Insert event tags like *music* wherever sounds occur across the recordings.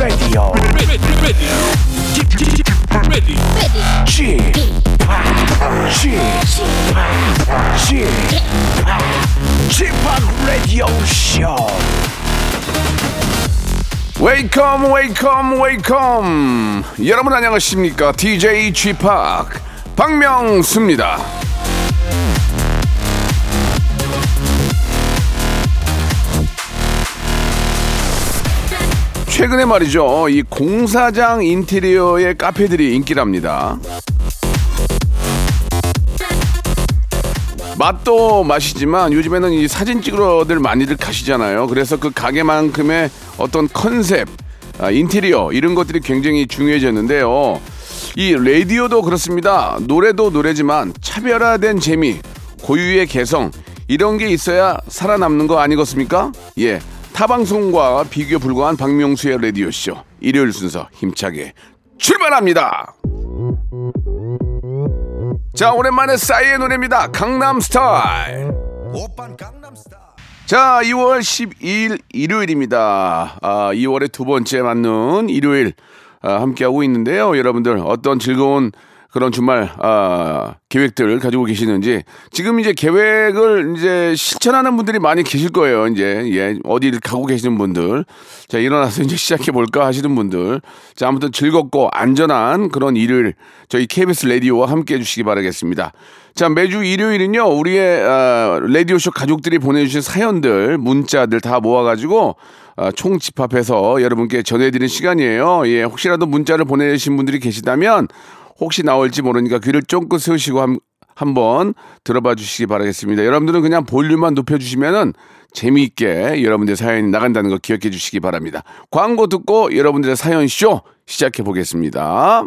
Welcome to the Chip Radio. Chip Chip Chip Radio Show. 웨이컴 웨이컴 여러분 안녕하십니까 DJ G 팍 박명수입니다. 최근에 말이죠. 이 공사장 인테리어의 카페들이 인기랍니다. 맛도 맛이지만 요즘에는 이 사진 찍으러들 많이들 가시잖아요. 그래서 그 가게만큼의 어떤 컨셉, 아, 인테리어 이런 것들이 굉장히 중요해졌는데요. 이 라디오도 그렇습니다. 노래도 노래지만 차별화된 재미, 고유의 개성 이런 게 있어야 살아남는 거 아니겠습니까? 예. 타 방송과 비교 불가한 박명수의 라디오 쇼 일요일 순서 힘차게 출발합니다. 자 오랜만에 싸이의 노래입니다. 강남 스타일. 자 2월 12일 일요일입니다. 아 2월의 두 번째 맞는 일요일 아, 함께하고 있는데요. 여러분들 어떤 즐거운 그런 주말 아, 계획들 가지고 계시는지 지금 이제 계획을 이제 실천하는 분들이 많이 계실 거예요. 이제 예 어디를 가고 계시는 분들 자 일어나서 이제 *laughs* 시작해 볼까 하시는 분들 자 아무튼 즐겁고 안전한 그런 일요일 저희 KBS 라디오와 함께 해주시기 바라겠습니다. 자 매주 일요일은요 우리의 아, 라디오 쇼 가족들이 보내주신 사연들 문자들 다 모아가지고 아, 총 집합해서 여러분께 전해드리는 시간이에요. 예 혹시라도 문자를 보내신 분들이 계시다면 혹시 나올지 모르니까 귀를 쫑긋 세우시고 한, 한번 들어봐 주시기 바라겠습니다. 여러분들은 그냥 볼륨만 높여주시면은 재미있게 여러분들 사연이 나간다는 거 기억해 주시기 바랍니다. 광고 듣고 여러분들의 사연 쇼 시작해 보겠습니다.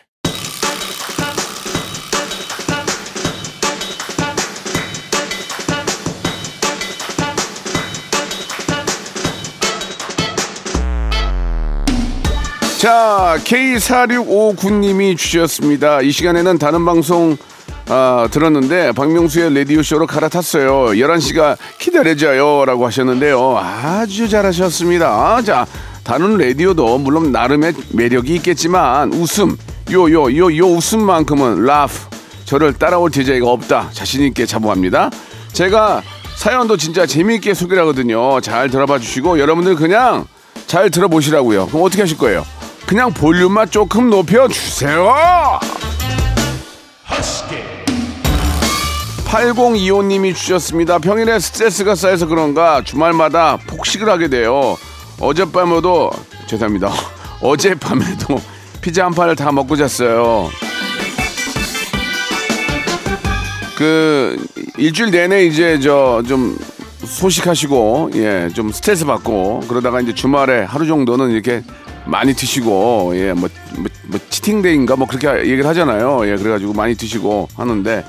자, K4659님이 주셨습니다. 이 시간에는 다른 방송 아, 들었는데 박명수의 라디오쇼로 갈아탔어요. 11시가 기다려져요. 라고 하셨는데요. 아주 잘하셨습니다. 자, 다른 라디오도 물론 나름의 매력이 있겠지만 웃음, 요, 요, 요, 요 웃음만큼은 라프. 저를 따라올 디제이가 없다. 자신있게 자부합니다. 제가 사연도 진짜 재미있게 소개를 하거든요. 잘 들어봐 주시고 여러분들 그냥 잘 들어보시라고요. 그럼 어떻게 하실 거예요? 그냥 볼륨만 조금 높여주세요. 8025님이 주셨습니다. 평일에 스트레스가 쌓여서 그런가 주말마다 폭식을 하게 돼요. 어젯밤에도 죄송합니다. *laughs* 어젯밤에도 피자 한 판을 다 먹고 잤어요. 그 일주일 내내 이제 저 좀 소식하시고 예 좀 스트레스 받고 그러다가 이제 주말에 하루 정도는 이렇게 많이 드시고 예뭐 뭐, 뭐 치팅데이인가? 뭐 그렇게 얘기를 하잖아요. 예 그래가지고 많이 드시고 하는데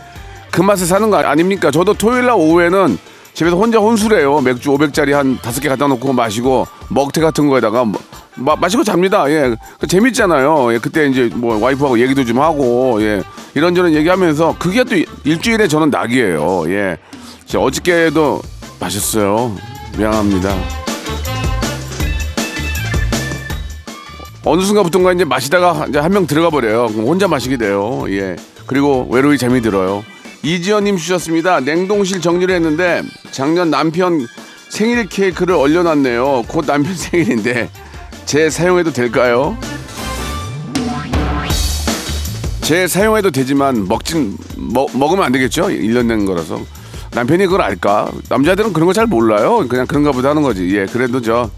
그 맛에 사는 거 아닙니까? 저도 토요일 날 오후에는 집에서 혼자 혼술해요. 맥주 500짜리 한 다섯 개 갖다 놓고 마시고 먹태 같은 거에다가 뭐, 마, 마시고 잡니다. 예그 재밌잖아요. 예 그때 이제 뭐 와이프하고 얘기도 좀 하고 예 이런저런 얘기하면서 그게 또 일주일에 저는 낙이에요. 예. 자, 어저께도 마셨어요. 미안합니다 어느 순간부터인가 이제 마시다가 이제 한 명 들어가 버려요. 그럼 혼자 마시게 돼요. 예. 그리고 외로이 재미 들어요. 이지연님 주셨습니다. 냉동실 정리를 했는데 작년 남편 생일 케이크를 얼려놨네요. 곧 남편 *laughs* 생일인데 제 사용해도 될까요? 제 사용해도 되지만 먹진 먹, 먹으면 안 되겠죠? 1년 된 거라서 남편이 그걸 알까? 남자들은 그런 거 잘 몰라요. 그냥 그런가 보다 하는 거지. 예, 그래도 저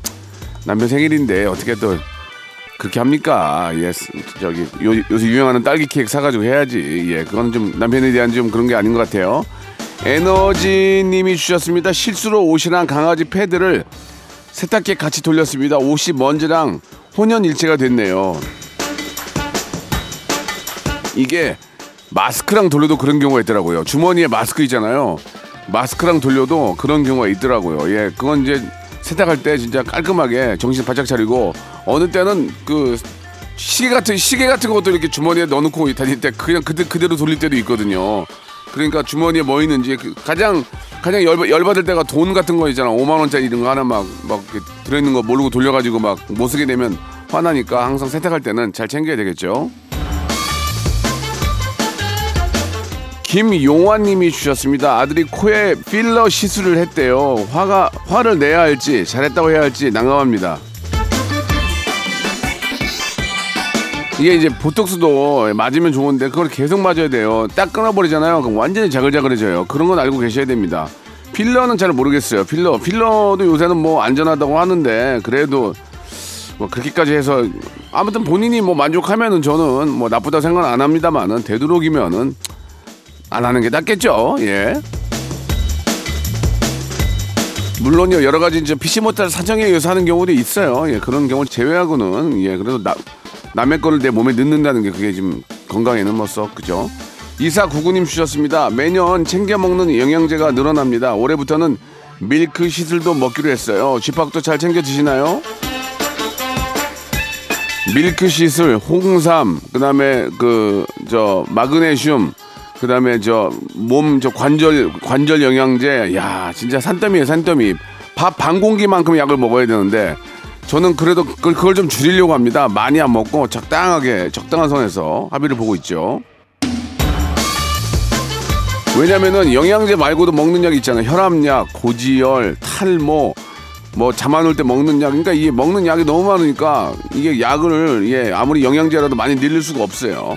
남편 생일인데 어떻게 또 그렇게 합니까? 예, 저기 요, 요새 유행하는 딸기 케이크 사가지고 해야지. 예, 그건 좀 남편에 대한 좀 그런 게 아닌 것 같아요. 에너지님이 주셨습니다. 실수로 옷이랑 강아지 패드를 세탁기에 같이 돌렸습니다. 옷이 먼지랑 혼연일체가 됐네요. 이게 마스크랑 돌려도 그런 경우가 있더라고요. 주머니에 마스크 있잖아요. 마스크랑 돌려도 그런 경우가 있더라고요. 예, 그건 이제 세탁할 때 진짜 깔끔하게 정신 바짝 차리고 어느 때는 그 시계 같은 시계 같은 것도 이렇게 주머니에 넣어놓고 다닐 때 그냥 그대, 그대로 돌릴 때도 있거든요. 그러니까 주머니에 뭐 있는지 그 가장 가장 열, 열받을 때가 돈 같은 거 있잖아. 5만 원짜리 이런 거 하나 막 막 들어있는 거 모르고 돌려가지고 막 못 쓰게 되면 화나니까 항상 세탁할 때는 잘 챙겨야 되겠죠. 김용환님이 주셨습니다. 아들이 코에 필러 시술을 했대요. 화가 화를 내야 할지 잘했다고 해야 할지 난감합니다. 이게 이제 보톡스도 맞으면 좋은데 그걸 계속 맞아야 돼요. 딱 끊어버리잖아요. 그럼 완전히 자글자글해져요. 그런 건 알고 계셔야 됩니다. 필러는 잘 모르겠어요. 필러 필러도 요새는 뭐 안전하다고 하는데 그래도 뭐 그렇게까지 해서 아무튼 본인이 뭐 만족하면은 저는 뭐 나쁘다 생각 안 합니다만은 되도록이면은 안 하는 게 낫겠죠. 예. 물론요 여러 가지 이제 피시 못할 사정에 의해서 하는 경우도 있어요. 예, 그런 경우 를 제외하고는 예 그래도 나, 남의 거를 내 몸에 넣는다는 게 그게 지금 건강에는 뭐썩 그죠? 이사 구구님 주셨습니다. 매년 챙겨 먹는 영양제가 늘어납니다. 올해부터는 밀크 시슬도 먹기로 했어요. 쥐팍도 잘 챙겨 드시나요? 밀크 시슬, 홍삼, 그다음에 그 저 마그네슘, 그다음에 저 몸 저 관절 관절 영양제. 야, 진짜 산더미예요, 산더미. 밥 반 공기만큼 약을 먹어야 되는데 저는 그래도 그걸, 그걸 좀 줄이려고 합니다. 많이 안 먹고 적당하게 적당한 선에서 합의를 보고 있죠. 왜냐면은 영양제 말고도 먹는 약 있잖아요. 혈압약, 고지혈, 탈모, 뭐 잠 안 올 때 먹는 약. 그러니까 이게 먹는 약이 너무 많으니까 이게 약을 예 아무리 영양제라도 많이 늘릴 수가 없어요.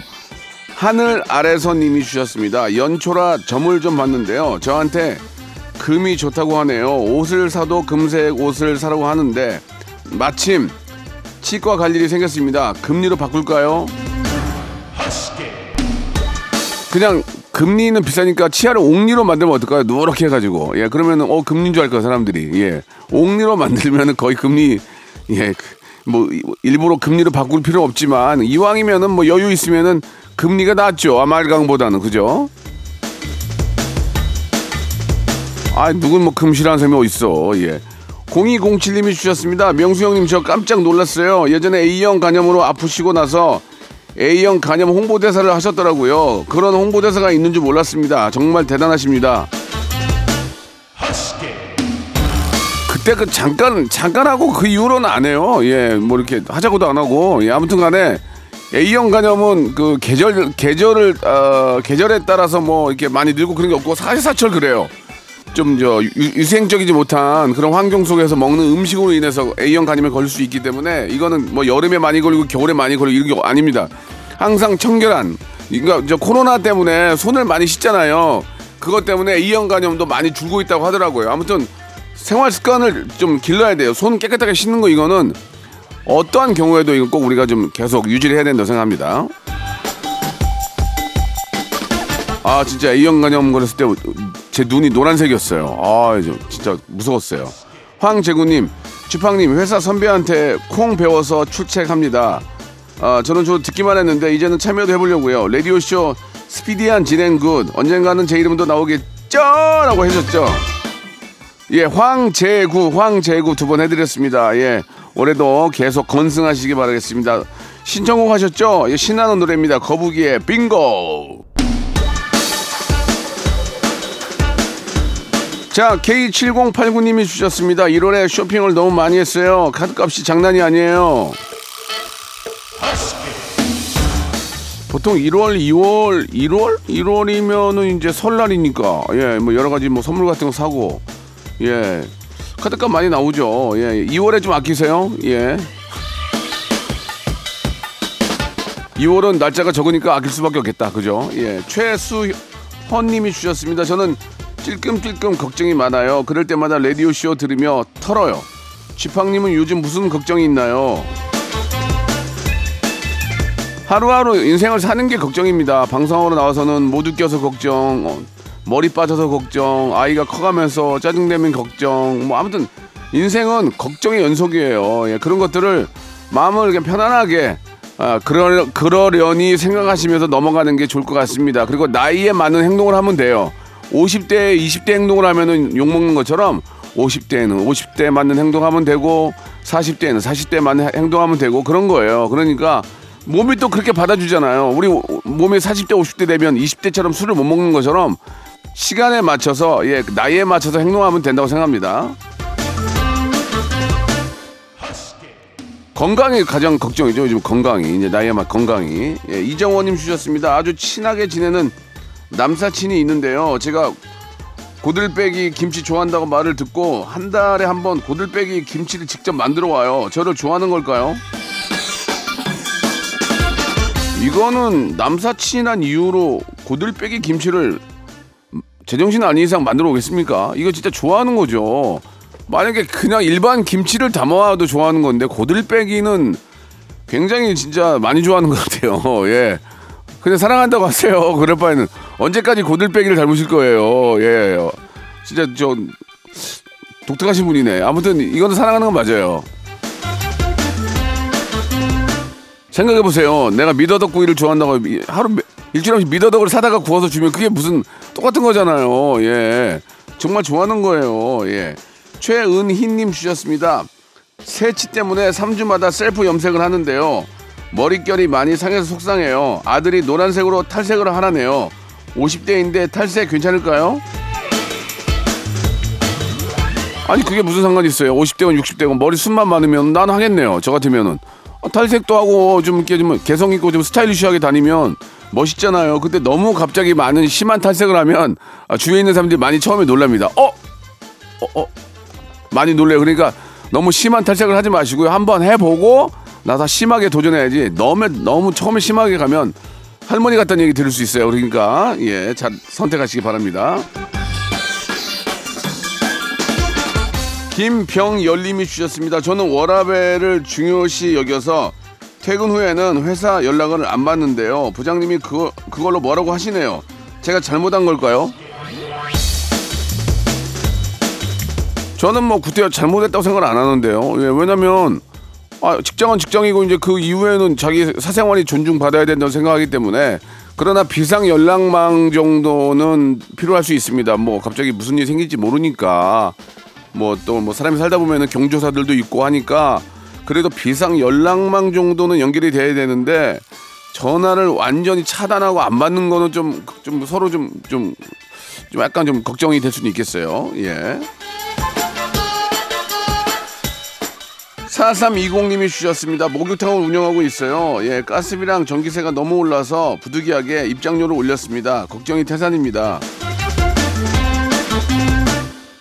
하늘 아래서 님이 주셨습니다. 연초라 점을 좀 봤는데요. 저한테 금이 좋다고 하네요. 옷을 사도 금색 옷을 사라고 하는데 마침 치과 갈 일이 생겼습니다. 금리로 바꿀까요? 그냥 금리는 비싸니까 치아를 옥리로 만들면 어떨까요? 누렇게 해가지고 예 그러면 은 어 금리인 줄 알까 사람들이 예 옥리로 만들면 은 거의 금리 예뭐 일부러 금리로 바꿀 필요 없지만 이왕이면은 뭐 여유 있으면은 금리가 낫죠 아말강보다는 그죠? 아 누군 뭐 금실한 사람이 어딨어 예 0207님이 주셨습니다 명수 형님 저 깜짝 놀랐어요 예전에 A형 간염으로 아프시고 나서 A형 간염 홍보대사를 하셨더라고요. 그런 홍보대사가 있는 줄 몰랐습니다. 정말 대단하십니다. 그때 그 잠깐 잠깐 하고 그 이후로는 안 해요. 예, 뭐 이렇게 하자고도 안 하고. 예, 아무튼 간에 A형 간염은 그 계절 계절을 어, 계절에 따라서 뭐 이렇게 많이 늘고 그런 게 없고 사실사철 그래요. 좀저 유생적이지 못한 그런 환경 속에서 먹는 음식으로 인해서 A형 간염에 걸릴 수 있기 때문에 이거는 뭐 여름에 많이 걸리고 겨울에 많이 걸리고 이런 게 아닙니다. 항상 청결한 그러니까 저 코로나 때문에 손을 많이 씻잖아요. 그것 때문에 A형 간염도 많이 줄고 있다고 하더라고요. 아무튼 생활 습관을 좀 길러야 돼요. 손 깨끗하게 씻는 거 이거는 어떠한 경우에도 이거 꼭 우리가 좀 계속 유지를 해야 된다고 생각합니다. 아 진짜 A형 간염 걸렸을 때 제 눈이 노란색이었어요. 아 진짜 무서웠어요. 황재구님, 주팡님 회사 선배한테 콩 배워서 출첵합니다. 아 저는 저 듣기만 했는데 이제는 참여도 해보려고요. 라디오 쇼 스피디한 진행 good 언젠가는 제 이름도 나오겠죠라고 해줬죠. 예, 황재구, 황재구 두 번 해드렸습니다. 예, 올해도 계속 건승하시기 바라겠습니다. 신청곡 하셨죠? 예, 신나는 노래입니다. 거북이의 빙고. 자, K7089님이 주셨습니다. 1월에 쇼핑을 너무 많이 했어요. 카드값이 장난이 아니에요. 보통 1월, 2월, 1월? 1월이면은 이제 설날이니까, 예, 뭐 여러 가지 뭐 선물 같은 거 사고, 예. 카드값 많이 나오죠. 예, 2월에 좀 아끼세요. 예. 2월은 날짜가 적으니까 아낄 수밖에 없겠다. 그죠? 예. 최수헌님이 주셨습니다. 저는 찔끔찔끔 걱정이 많아요. 그럴 때마다 라디오 쇼 들으며 털어요. 지팡님은 요즘 무슨 걱정이 있나요? 하루하루 인생을 사는 게 걱정입니다. 방송으로 나와서는 못 웃겨서 걱정, 어, 머리 빠져서 걱정, 아이가 커가면서 짜증내면 걱정, 뭐 아무튼 인생은 걱정의 연속이에요. 예, 그런 것들을 마음을 그냥 편안하게 아, 그러, 그러려니 생각하시면서 넘어가는 게 좋을 것 같습니다. 그리고 나이에 맞는 행동을 하면 돼요. 50대, 20대 행동을 하면은 욕먹는 것처럼 50대에는 50대 맞는 행동하면 되고 40대에는 40대 맞는 행동하면 되고 그런 거예요. 그러니까 몸이 또 그렇게 받아주잖아요. 우리 몸이 40대, 50대 되면 20대처럼 술을 못 먹는 것처럼 시간에 맞춰서 예, 나이에 맞춰서 행동하면 된다고 생각합니다. 건강이 가장 걱정이죠. 요즘 건강이 이제 나이에 맞 건강이 예, 이정원님 주셨습니다. 아주 친하게 지내는 남사친이 있는데요. 제가 고들빼기 김치 좋아한다고 말을 듣고 한 달에 한 번 고들빼기 김치를 직접 만들어 와요. 저를 좋아하는 걸까요? 이거는 남사친한 이유로 고들빼기 김치를 제정신 아닌 이상 만들어 오겠습니까? 이거 진짜 좋아하는 거죠. 만약에 그냥 일반 김치를 담아와도 좋아하는 건데 고들빼기는 굉장히 진짜 많이 좋아하는 것 같아요. *laughs* 예. 그냥 사랑한다고 하세요. *laughs* 그럴 바에는 언제까지 고들빼기를 닮으실 거예요. 예. 진짜 저 독특하신 분이네. 아무튼 이거는 사랑하는 건 맞아요. 생각해 보세요. 내가 미더덕 구이를 좋아한다고 하루 일주일에 미더덕을 사다가 구워서 주면 그게 무슨 똑같은 거잖아요. 예. 정말 좋아하는 거예요. 예. 최은희님 주셨습니다. 새치 때문에 3주마다 셀프 염색을 하는데요. 머릿결이 많이 상해서 속상해요. 아들이 노란색으로 탈색을 하라네요. 50대인데 탈색 괜찮을까요? 아니 그게 무슨 상관이 있어요. 50대건 60대건 머리 숱만 많으면 나는 하겠네요. 저 같으면은 아, 탈색도 하고 좀 이렇게 좀 개성 있고 좀 스타일리시하게 다니면 멋있잖아요. 근데 너무 갑자기 많은 심한 탈색을 하면 아, 주위에 있는 사람들이 많이 처음에 놀랍니다. 어? 어? 어? 많이 놀래요. 그러니까 너무 심한 탈색을 하지 마시고요. 한번 해보고 나서 심하게 도전해야지. 너무 너무 처음에 심하게 가면 할머니 같다는 얘기 들을 수 있어요. 그러니까 예, 잘 선택하시기 바랍니다. 김병열님이 주셨습니다. 저는 워라벨을 중요시 여겨서 퇴근 후에는 회사 연락을 안 받는데요. 부장님이 그 그걸로 뭐라고 하시네요. 제가 잘못한 걸까요? 저는 뭐 구태여 잘못했다고 생각을 안 하는데요. 예, 왜냐면 아, 직장은 직장이고 이제 그 이후에는 자기 사생활이 존중받아야 된다고 생각하기 때문에 그러나 비상 연락망 정도는 필요할 수 있습니다. 뭐 갑자기 무슨 일이 생길지 모르니까 뭐또뭐 사람이 살다 보면은 경조사들도 있고 하니까 그래도 비상 연락망 정도는 연결이 돼야 되는데 전화를 완전히 차단하고 안 받는 거는 좀 좀 서로 좀 좀 좀 약간 좀 걱정이 될 수는 있겠어요. 예. 4320님이 주셨습니다. 목욕탕을 운영하고 있어요. 예, 가스비랑 전기세가 너무 올라서 부득이하게 입장료를 올렸습니다. 걱정이 태산입니다.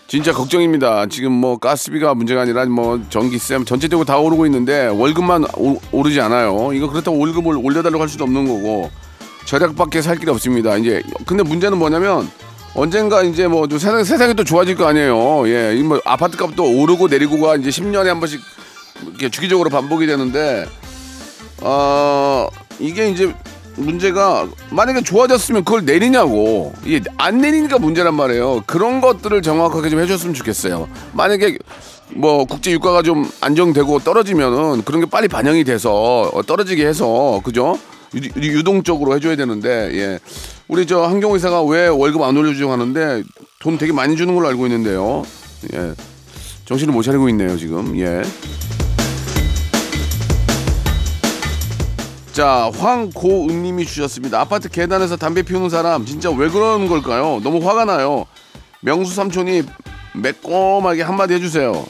진짜 걱정입니다. 지금 뭐 가스비가 문제가 아니라 뭐 전기세 전체적으로 다 오르고 있는데 월급만 오, 오르지 않아요. 이거 그렇다고 월급을 올려달라고 할 수도 없는 거고 절약밖에 살 길이 없습니다. 이제 근데 문제는 뭐냐면 언젠가 이제 뭐좀 세상 세상이 또 좋아질 거 아니에요. 예, 이뭐 아파트 값도 오르고 내리고가 이제 10년에 한 번씩 이렇게 주기적으로 반복이 되는데 어 이게 이제 문제가 만약에 좋아졌으면 그걸 내리냐고 이게 안 내리니까 문제란 말이에요. 그런 것들을 정확하게 좀 해줬으면 좋겠어요. 만약에 뭐 국제 유가가 좀 안정되고 떨어지면은 그런 게 빨리 반영이 돼서 어, 떨어지게 해서 그죠? 유, 동적으로 해줘야 되는데 예 우리 저 한경의사가 왜 월급 안 올려주고 하는데 돈 되게 많이 주는 걸로 알고 있는데요. 예 정신을 못 차리고 있네요 지금 예. 자, 황고은님이 주셨습니다. 아파트 계단에서 담배 피우는 사람 진짜 왜 그러는 걸까요? 너무 화가 나요. 명수 삼촌이 매콤하게 한마디 해주세요.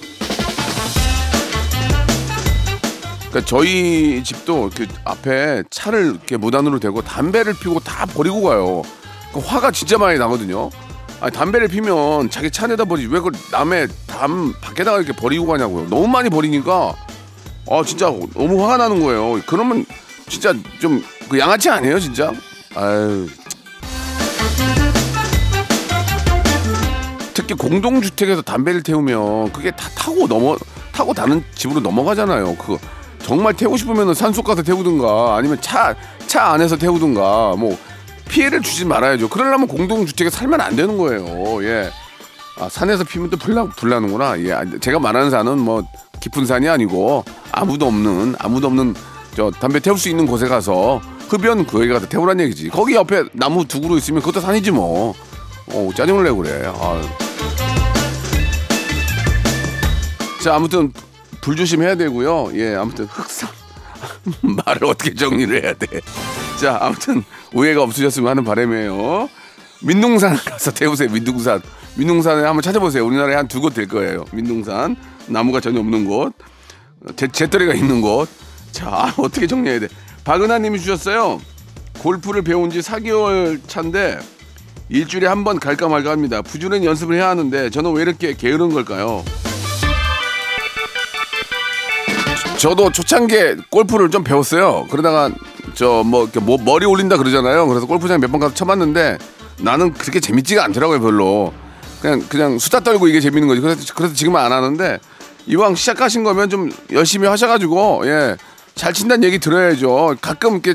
그러니까 저희 집도 그 앞에 차를 이렇게 무단으로 대고 담배를 피우고 다 버리고 가요. 그 화가 진짜 많이 나거든요. 아니, 담배를 피면 자기 차 내다 버리지 왜 그걸 남의 담 밖에다가 이렇게 버리고 가냐고요. 너무 많이 버리니까 아 진짜 너무 화가 나는 거예요. 그러면 진짜 좀 그 양아치 아니에요, 진짜? 아유. 특히 공동주택에서 담배를 태우면 그게 다 타고 넘어 타고 다른 집으로 넘어가잖아요. 그 정말 태우고 싶으면 산속 가서 태우든가 아니면 차차 안에서 태우든가 뭐 피해를 주지 말아야죠. 그러려면 공동주택에 살면 안 되는 거예요. 예. 아, 산에서 피면 또 불나, 불나는구나. 예. 제가 말하는 산은 뭐 깊은 산이 아니고 아무도 없는 아무도 없는 저 담배 태울 수 있는 곳에 가서 흡연 거기 가서 태우란 얘기지. 거기 옆에 나무 두 그루 있으면 그것도 산이지 뭐. 어, 짜증을 내고 그래. 아. 자, 아무튼 불 조심해야 되고요. 예, 아무튼 흑상 *laughs* 말을 어떻게 정리를 해야 돼. 자, 아무튼 오해가 없으셨으면 하는 바람이에요. 민둥산 가서 태우세요. 민둥산. 민둥산에 한번 찾아보세요. 우리나라에 한 두 곳 될 거예요. 민둥산 나무가 전혀 없는 곳, 제, 재떨이가 있는 곳. 자, 어떻게 정리해야 돼? 박은하 님이 주셨어요. 골프를 배운 지 4개월 차인데 일주일에 한 번 갈까 말까 합니다. 부지런히 연습을 해야 하는데 저는 왜 이렇게 게으른 걸까요? 저도 초창기에 골프를 좀 배웠어요. 그러다가 저뭐 뭐 머리 올린다 그러잖아요. 그래서 골프장 몇 번 가서 쳐봤는데 나는 그렇게 재밌지가 않더라고요, 별로. 그냥 그냥 수다 떨고 이게 재밌는 거지. 그래서 그래서 지금은 안 하는데 이왕 시작하신 거면 좀 열심히 하셔가지고 예. 잘 친다는 얘기 들어야죠. 가끔 이렇게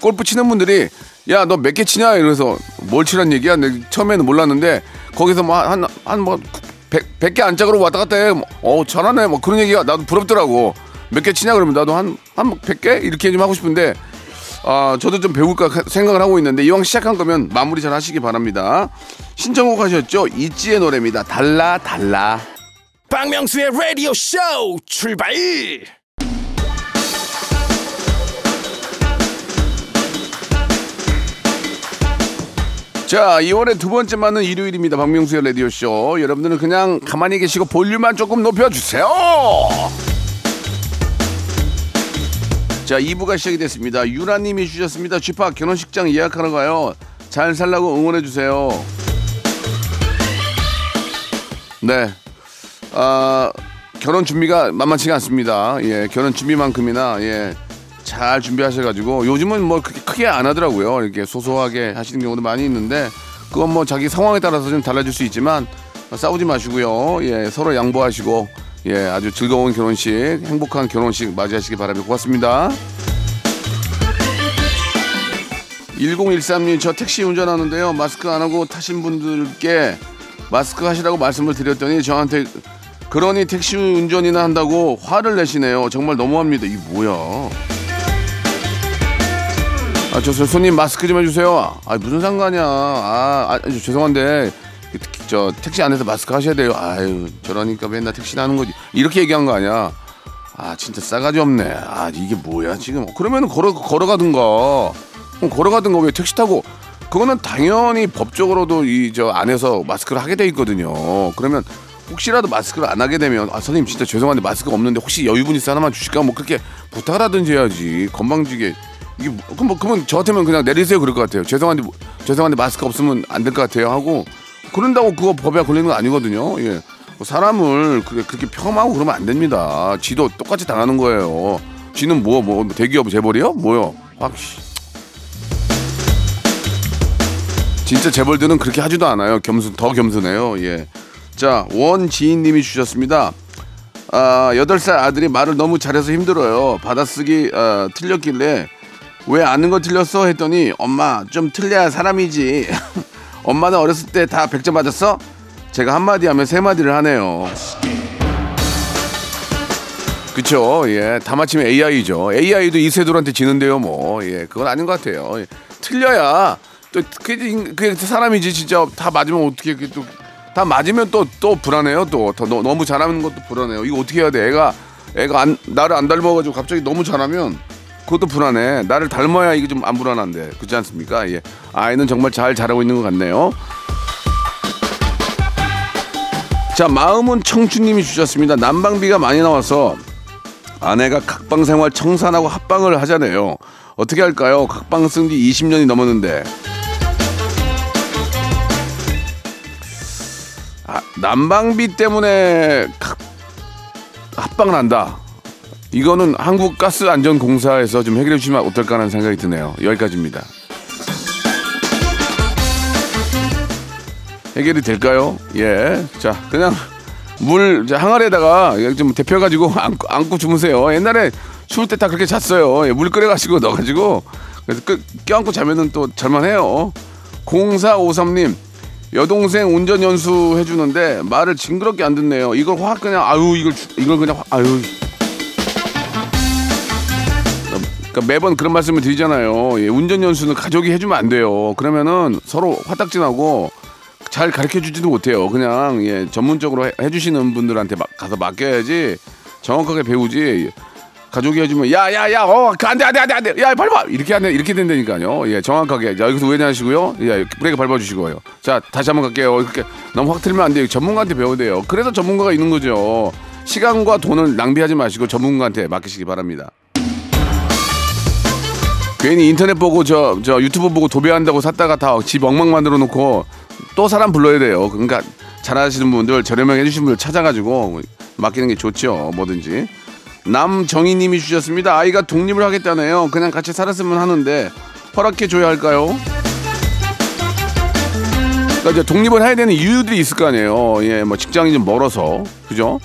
골프 치는 분들이 야 너 몇 개 치냐 이래서 뭘 치란 얘기야? 내 처음에는 몰랐는데 거기서 뭐 한 한뭐 100, 개 안짝으로 왔다 갔다 해. 뭐, 어 잘하네. 뭐 그런 얘기가 나도 부럽더라고. 몇 개 치냐 그러면 나도 한 한 100개 이렇게 좀 하고 싶은데 아 저도 좀 배울까 생각을 하고 있는데 이왕 시작한 거면 마무리 잘 하시기 바랍니다. 신청곡 하셨죠? 이지의 노래입니다. 달라 달라. 박명수의 라디오 쇼 출발 자, 2월의 두 번째 맞는 일요일입니다. 박명수의 라디오쇼. 여러분들은 그냥 가만히 계시고 볼륨만 조금 높여주세요. 자, 2부가 시작이 됐습니다. 유라님이 주셨습니다. 쥐파 결혼식장 예약하러 가요. 잘 살라고 응원해주세요. 네. 아, 결혼 준비가 만만치가 않습니다. 예, 결혼 준비만큼이나, 예, 잘 준비하셔가지고 요즘은 뭐 그렇게 크게 안 하더라고요. 이렇게 소소하게 하시는 경우도 많이 있는데 그건 뭐 자기 상황에 따라서 좀 달라질 수 있지만 싸우지 마시고요. 예, 서로 양보하시고 예, 아주 즐거운 결혼식, 행복한 결혼식 맞이하시기 바랍니다. 고맙습니다. 1013님 저 택시 운전하는데요. 마스크 안 하고 타신 분들께 마스크 하시라고 말씀을 드렸더니 저한테 그러니 택시 운전이나 한다고 화를 내시네요. 정말 너무합니다. 이 뭐야? 아, 저, 저 손님 마스크 좀 해주세요. 아, 무슨 상관이야. 아, 아 저, 죄송한데 저 택시 안에서 마스크 하셔야 돼요. 아유, 저러니까 맨날 택시 나는 거지. 이렇게 얘기한 거 아니야. 아, 진짜 싸가지 없네. 아, 이게 뭐야 지금? 그러면 걸어 걸어가든가. 걸어가든가 왜 택시 타고? 그거는 당연히 법적으로도 이 저 안에서 마스크를 하게 돼 있거든요. 그러면 혹시라도 마스크를 안 하게 되면 아 선생님 진짜 죄송한데 마스크가 없는데 혹시 여유분 있어 하나만 주실까 뭐 그렇게 부탁을 하든지 해야지 건방지게 이게 뭐, 그럼 뭐 그러면 저 같으면 그냥 내리세요 그럴 것 같아요. 죄송한데 뭐, 죄송한데 마스크 없으면 안 될 것 같아요 하고 그런다고 그거 법에 걸리는 거 아니거든요. 예. 뭐 사람을 그렇게, 폄하고 그러면 안 됩니다. 지도 똑같이 당하는 거예요. 지는 뭐, 뭐, 대기업 재벌이요? 뭐요? 확, 씨. 진짜 재벌들은 그렇게 하지도 않아요. 겸손, 더 겸손해요. 예. 자, 원지인님이 주셨습니다. 아, 8살 아들이 말을 너무 잘해서 힘들어요. 받아쓰기 아, 틀렸길래 왜 아는 거 틀렸어? 했더니 엄마 좀 틀려야 사람이지. *laughs* 엄마는 어렸을 때 다 100점 맞았어? 제가 한마디 하면 세마디를 하네요. 그쵸, 예. 다 맞히면 AI죠. AI도 이세돌한테 지는데요, 뭐. 예, 그건 아닌 것 같아요. 예. 틀려야 또, 그, 그 사람이지, 진짜. 다 맞으면 어떻게, 또, 다 맞으면 또, 또 불안해요, 또. 더, 너무 잘하는 것도 불안해요. 이거 어떻게 해야 돼? 애가, 애가 안, 나를 안 닮아가지고 갑자기 너무 잘하면 그것도 불안해. 나를 닮아야 이게 좀 안 불안한데. 그렇지 않습니까? 예. 아이는 정말 잘 자라고 있는 것 같네요. 자, 마음은 청춘님이 주셨습니다. 난방비가 많이 나와서 아내가 각방 생활 청산하고 합방을 하자네요. 어떻게 할까요? 각방 쓴 지 20년이 넘었는데. 아, 난방비 때문에 각, 합방을 한다. 이거는 한국가스안전공사에서 좀 해결해 주시면 어떨까 하는 생각이 드네요. 여기까지입니다. 해결이 될까요? 예. 자, 그냥 물 항아리에다가 좀 데펴가지고 *laughs* 안고, 안고 주무세요. 옛날에 추울 때 다 그렇게 잤어요. 예, 물 끓여가지고 넣어가지고 그래서 끄, 껴안고 자면은 또 잘만해요. 0453님 여동생 운전 연수 해주는데 말을 징그럽게 안 듣네요. 이걸 확 그냥 아유 이걸 이걸 그냥 확, 아유 그러니까 매번 그런 말씀을 드리잖아요. 예, 운전 연수는 가족이 해주면 안 돼요. 그러면은 서로 화딱지나고 잘 가르쳐 주지도 못해요. 그냥 예, 전문적으로 해, 해주시는 분들한테 막 가서 맡겨야지 정확하게 배우지. 가족이 해주면 야 야 야 어 안돼 안돼 안돼 안돼 야 밟아 이렇게 안돼 이렇게 된다니까요. 예 정확하게 자 여기서 우회전하시고요. 예 브레이크 밟아 주시고요. 자 다시 한번 갈게요. 이렇게 너무 확 틀면 안 돼요. 전문가한테 배워야 돼요. 그래서 전문가가 있는 거죠. 시간과 돈을 낭비하지 마시고 전문가한테 맡기시기 바랍니다. 괜히 인터넷 보고 저, 저 유튜브 보고 도배한다고 샀다가 다 집 엉망 만들어 놓고 또 사람 불러야 돼요. 그러니까 잘하시는 분들 저렴하게 해주신 분들 찾아가지고 맡기는 게 좋죠. 뭐든지. 남정희님이 주셨습니다. 아이가 독립을 하겠다네요. 그냥 같이 살았으면 하는데 허락해 줘야 할까요? 그러니까 이제 독립을 해야 되는 이유들이 있을 거 아니에요. 예, 뭐 직장이 좀 멀어서 그죠?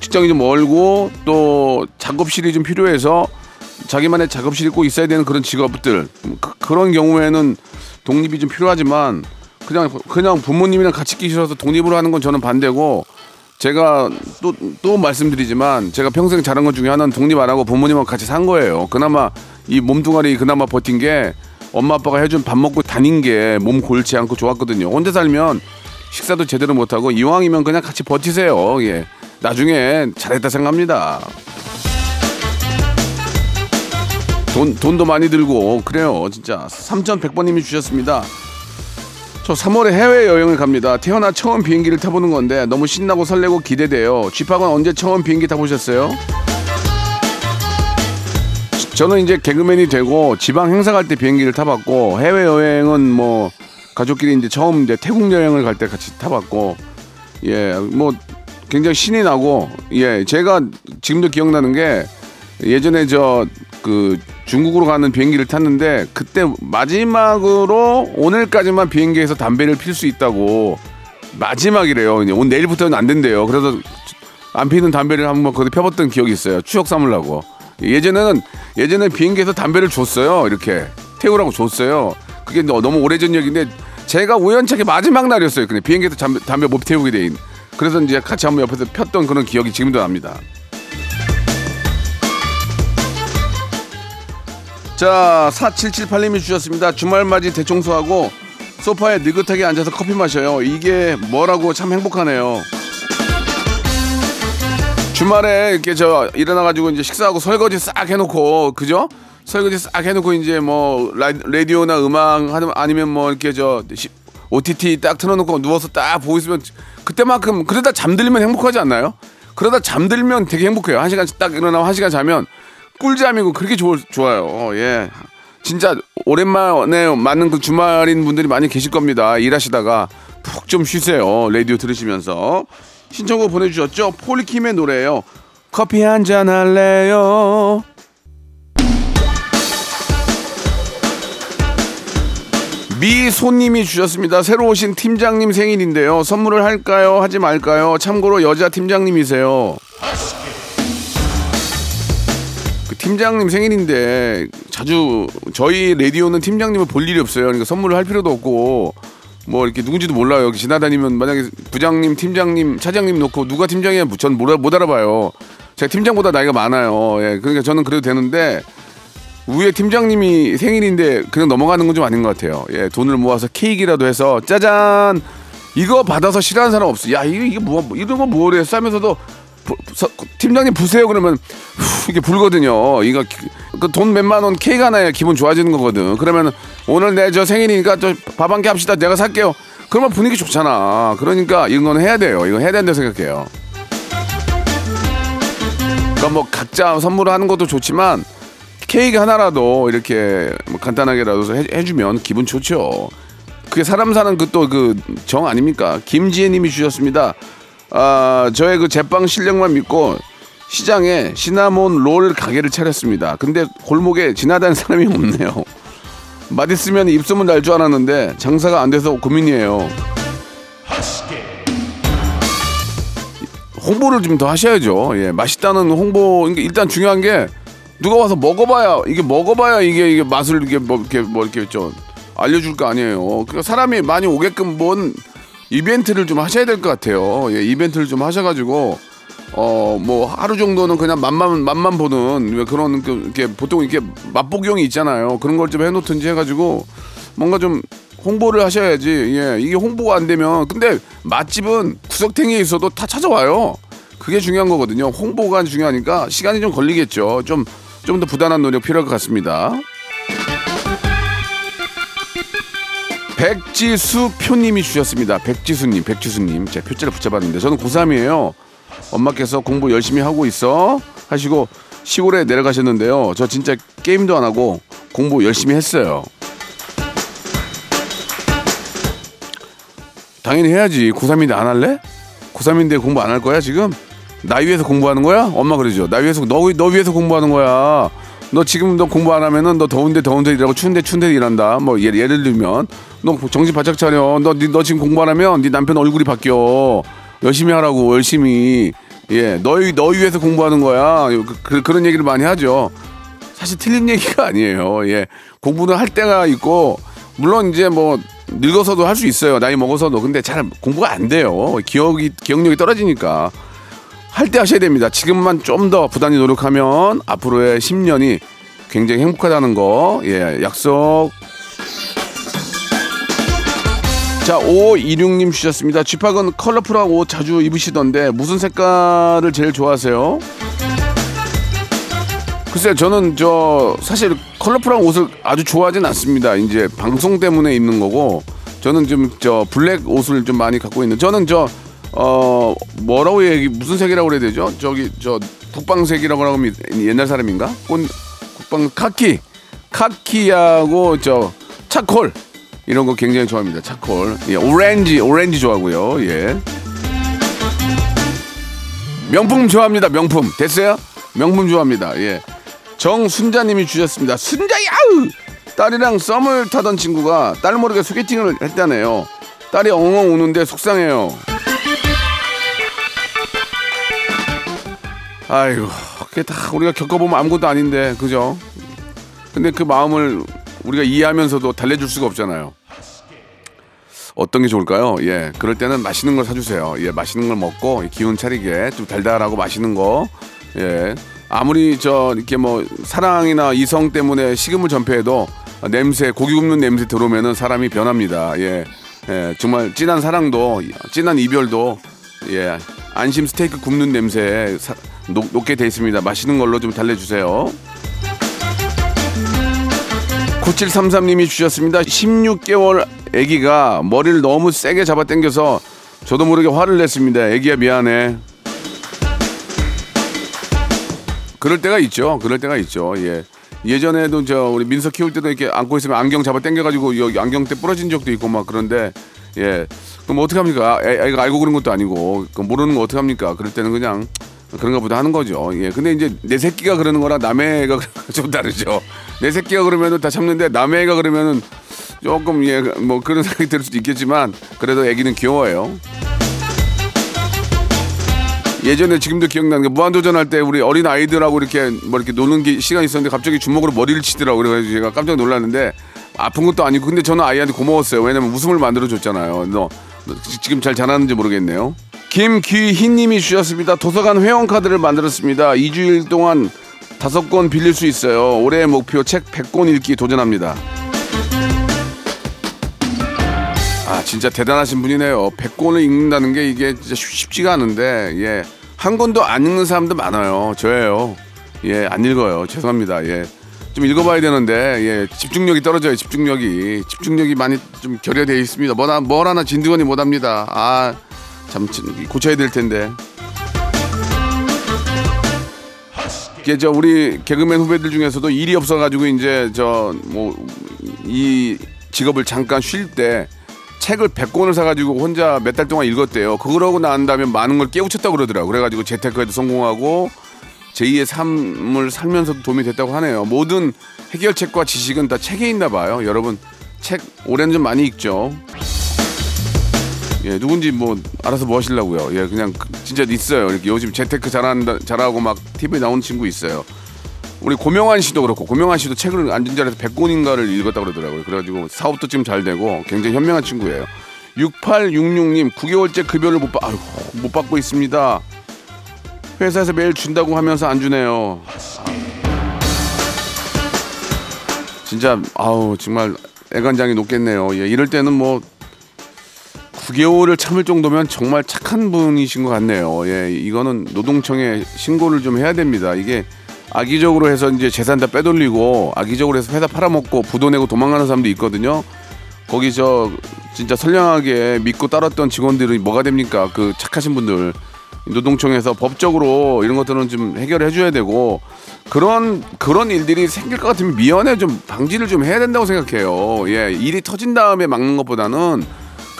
직장이 좀 멀고 또 작업실이 좀 필요해서 자기만의 작업실이 꼭 있어야 되는 그런 직업들 그, 런 경우에는 독립이 좀 필요하지만 그냥 그냥 부모님이랑 같이 끼셔서 독립을 하는 건 저는 반대고 제가 또 또 말씀드리지만 제가 평생 자란 것 중에 하나는 독립 안 하고 부모님하고 같이 산 거예요. 그나마 이 몸뚱아리 그나마 버틴 게 엄마 아빠가 해준 밥 먹고 다닌 게 몸 골치 않고 좋았거든요. 혼자 살면 식사도 제대로 못 하고 이왕이면 그냥 같이 버티세요. 예. 나중에 잘했다 생각합니다. 돈, 돈도 많이 들고 그래요 진짜 3100번님이 주셨습니다 저 3월에 해외여행을 갑니다 태어나 처음 비행기를 타보는 건데 너무 신나고 설레고 기대돼요 쥐팍은 언제 처음 비행기 타보셨어요? 저는 이제 개그맨이 되고 지방 행사 갈 때 비행기를 타봤고 해외여행은 뭐 가족끼리 이제 처음 이제 태국 여행을 갈 때 같이 타봤고 예 뭐 굉장히 신이 나고 예 제가 지금도 기억나는 게 예전에 저 그 중국으로 가는 비행기를 탔는데 그때 마지막으로 오늘까지만 비행기에서 담배를 필 수 있다고 마지막이래요. 오늘 내일부터는 안 된대요. 그래서 안 피는 담배를 한번 거기 펴봤던 기억이 있어요. 추억 삼으려고. 예전에는 예전에 비행기에서 담배를 줬어요. 이렇게 태우라고 줬어요. 그게 너무 오래전 얘기인데 제가 우연찮게 마지막 날이었어요. 근데 비행기에서 담배, 담배 못 태우게 돼. 그래서 이제 같이 한번 옆에서 폈던 그런 기억이 지금도 납니다. 자, 4778님이 주셨습니다. 주말 맞이 대청소하고 소파에 느긋하게 앉아서 커피 마셔요. 이게 뭐라고 참 행복하네요. 주말에 이렇게 저 일어나가지고 이제 식사하고 설거지 싹 해놓고, 그죠? 설거지 싹 해놓고 이제 뭐 라디오나 음악 아니면 뭐 이렇게 저 OTT 딱 틀어놓고 누워서 딱 보고 있으면 그때만큼 그러다 잠들면 행복하지 않나요? 그러다 잠들면 되게 행복해요. 한 시간 딱 일어나고 한 시간 자면 꿀잠이고 그렇게 좋, 좋아요. 어, 예. 진짜 오랜만에 맞는 그 주말인 분들이 많이 계실 겁니다. 일하시다가 푹 좀 쉬세요. 라디오 들으시면서. 신청곡 보내주셨죠? 폴리킴의 노래예요. 커피 한 잔 할래요? 미소님이 주셨습니다. 새로 오신 팀장님 생일인데요. 선물을 할까요? 하지 말까요? 참고로 여자 팀장님이세요. 팀장님 생일인데 자주 저희 라디오는 팀장님을 볼 일이 없어요. 그러니까 선물을 할 필요도 없고 뭐 이렇게 누군지도 몰라요. 지나다니면 만약에 부장님, 팀장님, 차장님 놓고 누가 팀장이야 전 못 알아봐요. 제가 팀장보다 나이가 많아요. 예, 그러니까 저는 그래도 되는데 위에 팀장님이 생일인데 그냥 넘어가는 건 좀 아닌 것 같아요. 예, 돈을 모아서 케이크라도 해서 짜잔 이거 받아서 싫어하는 사람 없어. 야 이게 이게 뭐 이런 거 뭐래 싸면서도 팀장님 부세요 그러면 후, 이게 불거든요. 이거 그 돈 몇만 원 케이크 하나에 기분 좋아지는 거거든. 그러면 오늘 내 저 생일이니까 또밥한 끼 합시다. 내가 살게요. 그러면 분위기 좋잖아. 그러니까 이런 건 해야 돼요. 이거 해야 된다 생각해요. 그러니까 뭐 각자 선물을 하는 것도 좋지만 케이크 하나라도 이렇게 뭐 간단하게라도 해, 해주면 기분 좋죠. 그게 사람 사는 그 또 그 정 아닙니까? 김지혜님이 주셨습니다. 아, 저의 그 제빵 실력만 믿고 시장에 시나몬 롤 가게를 차렸습니다. 근데 골목에 지나다니는 사람이 없네요. 맛있으면 입소문 날 줄 알았는데 장사가 안 돼서 고민이에요. 홍보를 좀 더 하셔야죠. 예, 맛있다는 홍보 일단 중요한 게 누가 와서 먹어봐야 이게 먹어봐야 이게 이게 맛을 이게 뭐 이렇게 뭐 이렇게 좀 알려줄 거 아니에요. 그러니까 사람이 많이 오게끔 뭔 이벤트를 좀 하셔야 될 것 같아요. 예, 이벤트를 좀 하셔가지고 어 뭐 하루 정도는 그냥 맛만 맛만 보는 왜 그런 그 이렇게 보통 이렇게 맛보기용이 있잖아요. 그런 걸 좀 해놓든지 해가지고 뭔가 좀 홍보를 하셔야지. 예, 이게 홍보가 안 되면 근데 맛집은 구석탱이에 있어도 다 찾아와요. 그게 중요한 거거든요. 홍보가 중요하니까 시간이 좀 걸리겠죠. 좀 좀 더 부단한 노력 필요할 것 같습니다. 백지수 표님이 주셨습니다. 백지수님, 백지수님. 제가 표자를 붙여봤는데 저는 고3이에요. 엄마께서 공부 열심히 하고 있어 하시고 시골에 내려가셨는데요. 저 진짜 게임도 안 하고 공부 열심히 했어요. 당연히 해야지. 고3인데 안 할래? 고3인데 공부 안 할 거야 지금? 나 위해서 공부하는 거야? 엄마 그러죠. 나 위해서 너, 너 위해서 공부하는 거야. 너 지금 너 공부 안 하면은 너 더운데 더운데 일하고 추운데 추운데 일한다. 뭐 예를, 예를 들면 너 정신 바짝 차려. 너, 니- 너 지금 공부 안 하면 네 남편 얼굴이 바뀌어. 열심히 하라고 열심히. 예, 너희 너희 위해서 공부하는 거야. 그, 그, 런 얘기를 많이 하죠. 사실 틀린 얘기가 *laughs* 아니에요. 예, 공부는 할 때가 있고 물론 이제 뭐 늙어서도 할 수 있어요. 나이 먹어서도 근데 잘 공부가 안 돼요. 기억이 기억력이 떨어지니까 할 때 하셔야 됩니다. 지금만 좀 더 부단히 노력하면 앞으로의 10년이 굉장히 행복하다는 거 예, 약속. 자, 5526님 주셨습니다. 쥐팍은 컬러풀한 옷 자주 입으시던데 무슨 색깔을 제일 좋아하세요? 글쎄요, 저는 저 사실 컬러풀한 옷을 아주 좋아하진 않습니다. 이제 방송 때문에 입는 거고 저는 좀 저 블랙 옷을 좀 많이 갖고 있는. 저는 저 어 뭐라고 얘기 무슨 색이라고 그래야 되죠? 저기 저 국방색이라고 하면 옛날 사람인가? 꽃 국방 카키 카키하고 저 차콜 이런 거 굉장히 좋아합니다. 차콜. 예, 오렌지 오렌지 좋아하고요. 예. 명품 좋아합니다. 명품 됐어요? 명품 좋아합니다. 예. 정순자님이 주셨습니다. 순자야! 딸이랑 썸을 타던 친구가 딸 모르게 소개팅을 했다네요. 딸이 엉엉 우는데 속상해요. 아이고, 그게 다 우리가 겪어보면 아무것도 아닌데, 그죠? 근데 그 마음을 우리가 이해하면서도 달래줄 수가 없잖아요. 어떤 게 좋을까요? 예, 그럴 때는 맛있는 걸 사주세요. 예, 맛있는 걸 먹고 기운 차리게 좀 달달하고 맛있는 거. 예, 아무리 저 이렇게 뭐 사랑이나 이성 때문에 식음을 전폐해도 냄새 고기 굽는 냄새 들어오면은 사람이 변합니다. 예, 예, 정말 진한 사랑도 진한 이별도 예, 안심 스테이크 굽는 냄새 사, 녹, 녹게 돼 있습니다. 맛있는 걸로 좀 달래주세요. 9733님이 주셨습니다. 16개월 아기가 머리를 너무 세게 잡아 당겨서 저도 모르게 화를 냈습니다. 아기야 미안해. 그럴 때가 있죠. 그럴 때가 있죠. 예. 예전에도 저 우리 민서 키울 때도 이렇게 안고 있으면 안경 잡아 당겨가지고 여기 안경대 부러진 적도 있고 막 그런데 예. 그럼 어떻게 합니까? 애, 애가 알고 그런 것도 아니고 그 모르는 거 어떻게 합니까? 그럴 때는 그냥 그런가 보다 하는 거죠. 예. 근데 이제 내 새끼가 그러는 거랑 남의 애가 좀 다르죠. 내 새끼가 그러면은 다 참는데 남의 애가 그러면은 조금 예 뭐 그런 *laughs* 생각이 들 수도 있겠지만 그래도 애기는 귀여워요. 예전에 지금도 기억나는 게 무한도전 할 때 우리 어린 아이들하고 이렇게 뭐 이렇게 노는 게 시간 있었는데 갑자기 주먹으로 머리를 치더라고 그래가지고 제가 깜짝 놀랐는데 아픈 것도 아니고 근데 저는 아이한테 고마웠어요 왜냐면 웃음을 만들어 줬잖아요 너, 너 지- 지금 잘 자라는지 모르겠네요 김귀희님이 주셨습니다 도서관 회원 카드를 만들었습니다 2주일 동안 다섯 권 빌릴 수 있어요 올해의 목표 책 100권 읽기 도전합니다 아 진짜 대단하신 분이네요. 100권을 읽는다는 게 이게 진짜 쉽- 쉽지가 않은데 예. 한 권도 안 읽는 사람도 많아요. 저예요. 예, 안 읽어요. 죄송합니다. 예. 좀 읽어봐야 되는데 예, 집중력이 떨어져요. 집중력이 집중력이 많이 좀 결여되어 있습니다. 뭐나 뭘 하나 진드건이 못합니다. 아, 참 진- 고쳐야 될 텐데. 이게 저 우리 개그맨 후배들 중에서도 일이 없어가지고 이제 저 뭐 이 직업을 잠깐 쉴 때 책을 100권을 사가지고 혼자 몇 달 동안 읽었대요. 그러고 난 다음에 많은 걸 깨우쳤다고 그러더라고. 그래가지고 재테크에도 성공하고 제2의 삶을 살면서도 도움이 됐다고 하네요. 모든 해결책과 지식은 다 책에 있나 봐요. 여러분 책 올해는 좀 많이 읽죠. 예, 누군지 뭐 알아서 뭐 하시려고요. 예, 그냥 그- 진짜 있어요. 이렇게 요즘 재테크 잘한다, 잘하고 막 TV에 나오는 친구 있어요. 우리 고명환 씨도 그렇고 고명환 씨도 책을 앉은 자리에서 100권인가를 읽었다고 그러더라고요. 그래가지고 사업도 지금 잘 되고 굉장히 현명한 친구예요. 6866님 9개월째 급여를 못, 받, 아이고, 못 받고 있습니다. 회사에서 매일 준다고 하면서 안 주네요. 진짜 아우 정말 애간장이 높겠네요. 예, 이럴 때는 뭐 9개월을 참을 정도면 정말 착한 분이신 것 같네요. 예, 이거는 노동청에 신고를 좀 해야 됩니다. 이게 악의적으로 해서 이제 재산 다 빼돌리고 악의적으로 해서 회사 팔아먹고 부도 내고 도망가는 사람도 있거든요. 거기 저 진짜 선량하게 믿고 따랐던 직원들이 뭐가 됩니까? 그 착하신 분들 노동청에서 법적으로 이런 것들은 좀 해결해 줘야 되고 그런 그런 일들이 생길 것 같으면 미연에 좀 방지를 좀 해야 된다고 생각해요. 예, 일이 터진 다음에 막는 것보다는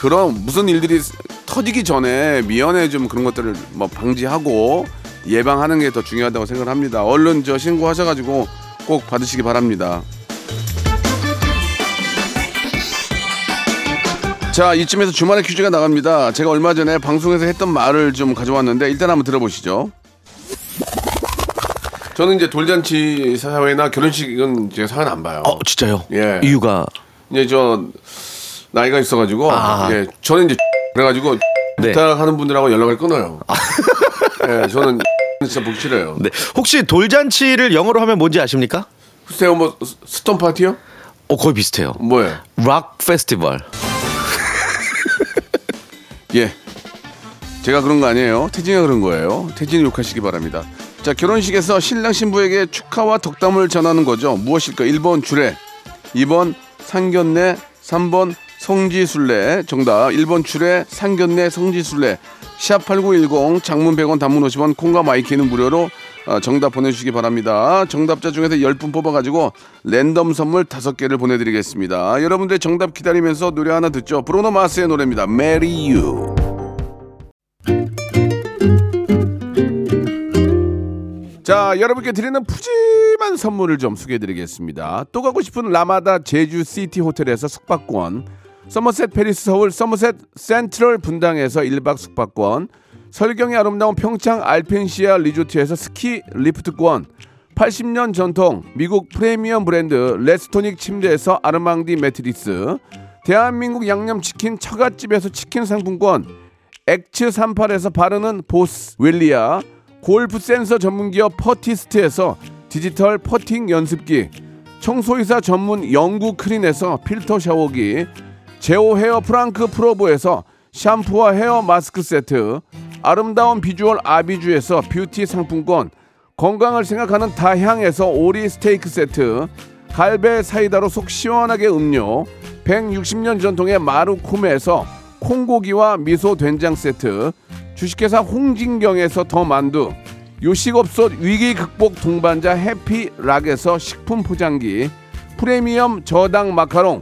그런 무슨 일들이 터지기 전에 미연에 좀 그런 것들을 뭐 방지하고 예방하는 게 더 중요하다고 생각을 합니다. 얼른 저 신고하셔가지고 꼭 받으시기 바랍니다. 자, 이쯤에서 주말에 퀴즈가 나갑니다. 제가 얼마 전에 방송에서 했던 말을 좀 가져왔는데 일단 한번 들어보시죠. 저는 이제 돌잔치 사회나 결혼식은 이제 사연 안 봐요. 어, 진짜요? 예. 이유가 이제 저 나이가 있어가지고 아. 예, 저는 이제 *laughs* 그래가지고 *laughs* 네. 부탁하는 분들하고 연락을 끊어요. *laughs* 예, 저는 진짜 보기 싫어요. 네. 혹시 돌잔치를 영어로 하면 뭔지 아십니까? 글쎄요, 뭐 스- stone party요? 어, 거의 비슷해요. 뭐예요? rock festival. 예. 제가 그런 거 아니에요. 태진이가 그런 거예요. 태진이 욕하시기 바랍니다. 자, 결혼식에서 신랑 신부에게 축하와 덕담을 전하는 거죠. 무엇일까? 1번 주례, 2번 상견례, 3번 성지순례. 정답. 1번 주례, 상견례, 성지순례. 샵8910 장문 100원 단문 50원 콩과 마이키는 무료로 어, 정답 보내주시기 바랍니다. 정답자 중에서 10분 뽑아가지고 랜덤 선물 5개를 보내드리겠습니다. 여러분들 정답 기다리면서 노래 하나 듣죠. 브루노 마스의 노래입니다. Marry You. 자, 여러분께 드리는 푸짐한 선물을 좀 소개해 드리겠습니다. 또 가고 싶은 라마다 제주 시티 호텔에서 숙박권, 서머셋 팰리스 서울 서머셋 센트럴 분당에서 1박 숙박권, 설경이 아름다운 평창 알펜시아 리조트에서 스키 리프트권, 80년 전통 미국 프리미엄 브랜드 레스토닉 침대에서 아르망디 매트리스, 대한민국 양념치킨 처갓집에서 치킨 상품권, 엑츠 38에서 바르는 보스 웰리아 골프 센서 전문기업 퍼티스트에서 디지털 퍼팅 연습기 청소이사 전문 영구 크린에서 필터 샤워기 제오 헤어 프랑크 프로보에서 샴푸와 헤어 마스크 세트 아름다운 비주얼 아비주에서 뷰티 상품권 건강을 생각하는 다향에서 오리 스테이크 세트 갈배 사이다로 속 시원하게 음료 160년 전통의 마루코메에서 콩고기와 미소 된장 세트 주식회사 홍진경에서 더 만두 요식업소 위기 극복 동반자 해피락에서 식품 포장기 프리미엄 저당 마카롱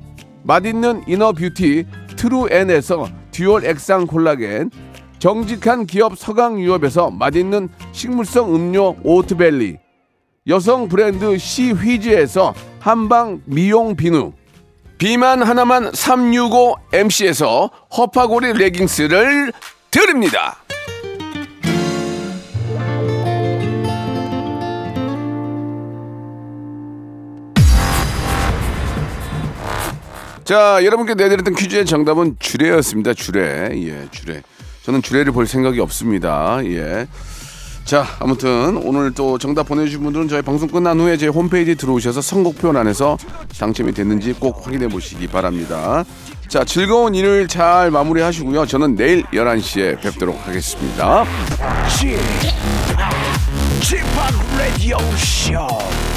맛있는 inner beauty 트루엔에서 dual 액상 콜라겐 정직한 기업 서강유업에서 맛있는 식물성 음료 오트벨리 여성 브랜드 시휘즈에서 한방 미용 비누 비만 하나만 365MC에서 허파고리 레깅스를 드립니다. 자, 여러분께 내드렸던 퀴즈의 정답은 주례였습니다. 주례. 예, 주례. 저는 주례를 볼 생각이 없습니다. 예. 자, 아무튼 오늘 또 정답 보내주신 분들은 저희 방송 끝난 후에 제 홈페이지 들어오셔서 선곡표 안에서 당첨이 됐는지 꼭 확인해 보시기 바랍니다. 자, 즐거운 일요일 잘 마무리 하시고요. 저는 내일 11시에 뵙도록 하겠습니다. 지팍 라디오 쇼